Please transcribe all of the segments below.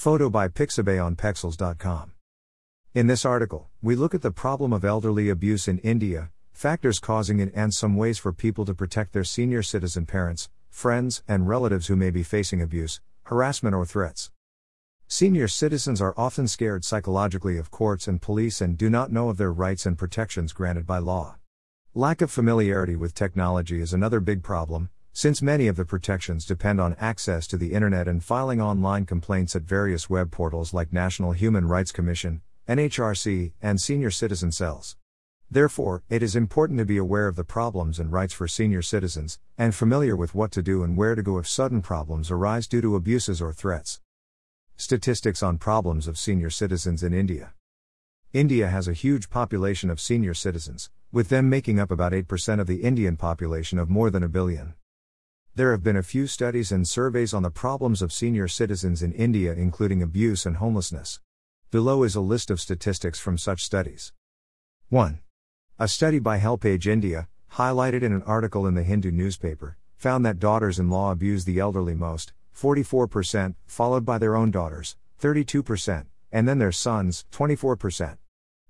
Photo by Pixabay on Pexels.com. In this article, we look at the problem of elderly abuse in India, factors causing it, and some ways for people to protect their senior citizen parents, friends, and relatives who may be facing abuse, harassment, or threats. Senior citizens are often scared psychologically of courts and police and do not know of their rights and protections granted by law. Lack of familiarity with technology is another big problem, since many of the protections depend on access to the Internet and filing online complaints at various web portals like National Human Rights Commission, NHRC, and senior citizen cells. Therefore, it is important to be aware of the problems and rights for senior citizens, and familiar with what to do and where to go if sudden problems arise due to abuses or threats. Statistics on problems of senior citizens in India. India has a huge population of senior citizens, with them making up about 8% of the Indian population of more than a billion. There have been a few studies and surveys on the problems of senior citizens in India, including abuse and homelessness. Below is a list of statistics from such studies. 1. A study by HelpAge India, highlighted in an article in the Hindu newspaper, found that daughters in law abuse the elderly most, 44%, followed by their own daughters, 32%, and then their sons, 24%.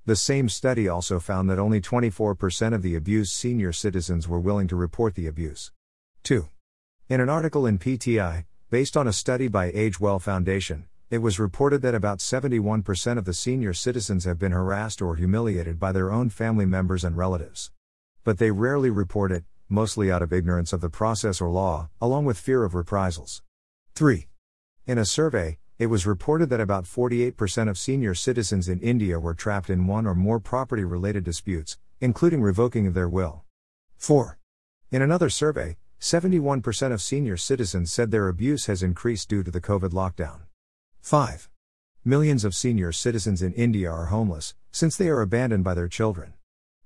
The same study also found that only 24% of the abused senior citizens were willing to report the abuse. 2. In an article in PTI, based on a study by AgeWell Foundation, it was reported that about 71% of the senior citizens have been harassed or humiliated by their own family members and relatives. But they rarely report it, mostly out of ignorance of the process or law, along with fear of reprisals. 3. In a survey, it was reported that about 48% of senior citizens in India were trapped in one or more property related disputes, including revoking of their will. 4. In another survey, 71% of senior citizens said their abuse has increased due to the COVID lockdown. 5. Millions of senior citizens in India are homeless, since they are abandoned by their children.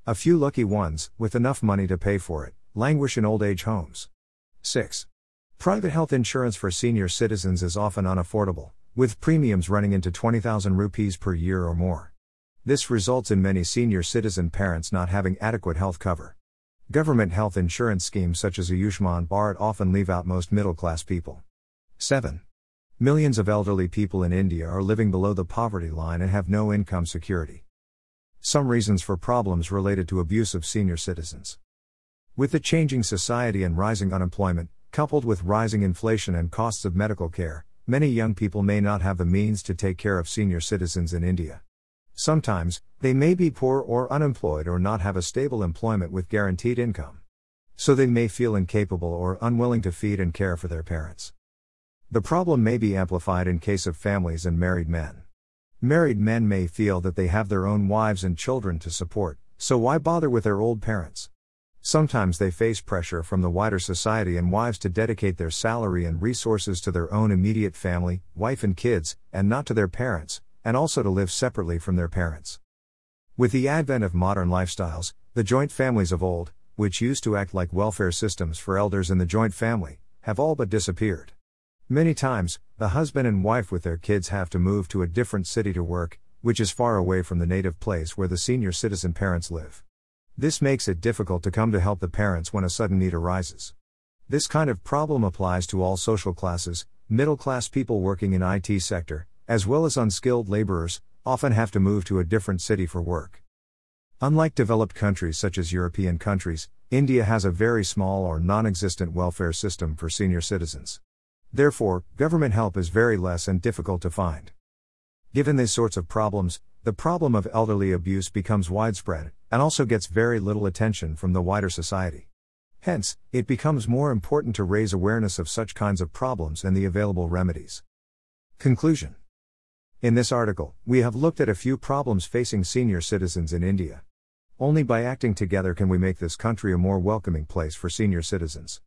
A few lucky ones, with enough money to pay for it, languish in old age homes. 6. Private health insurance for senior citizens is often unaffordable, with premiums running into 20,000 rupees per year or more. This results in many senior citizen parents not having adequate health cover. Government health insurance schemes such as Ayushman Bharat often leave out most middle class people. 7. Millions of elderly people in India are living below the poverty line and have no income security. Some reasons for problems related to abuse of senior citizens. With the changing society and rising unemployment, coupled with rising inflation and costs of medical care, many young people may not have the means to take care of senior citizens in India. Sometimes, they may be poor or unemployed or not have a stable employment with guaranteed income. So they may feel incapable or unwilling to feed and care for their parents. The problem may be amplified in case of families and married men. Married men may feel that they have their own wives and children to support, so why bother with their old parents? Sometimes they face pressure from the wider society and wives to dedicate their salary and resources to their own immediate family, wife and kids, and not to their parents, and also to live separately from their parents. With the advent of modern lifestyles, the joint families of old, which used to act like welfare systems for elders in the joint family, have all but disappeared. Many times, the husband and wife with their kids have to move to a different city to work, which is far away from the native place where the senior citizen parents live. This makes it difficult to come to help the parents when a sudden need arises. This kind of problem applies to all social classes, middle class people working in IT sector, as well as unskilled laborers, often have to move to a different city for work. Unlike developed countries such as European countries, India has a very small or non existent welfare system for senior citizens. Therefore, government help is very less and difficult to find. Given these sorts of problems, the problem of elderly abuse becomes widespread, and also gets very little attention from the wider society. Hence, it becomes more important to raise awareness of such kinds of problems and the available remedies. Conclusion in this article, we have looked at a few problems facing senior citizens in India. Only by acting together can we make this country a more welcoming place for senior citizens.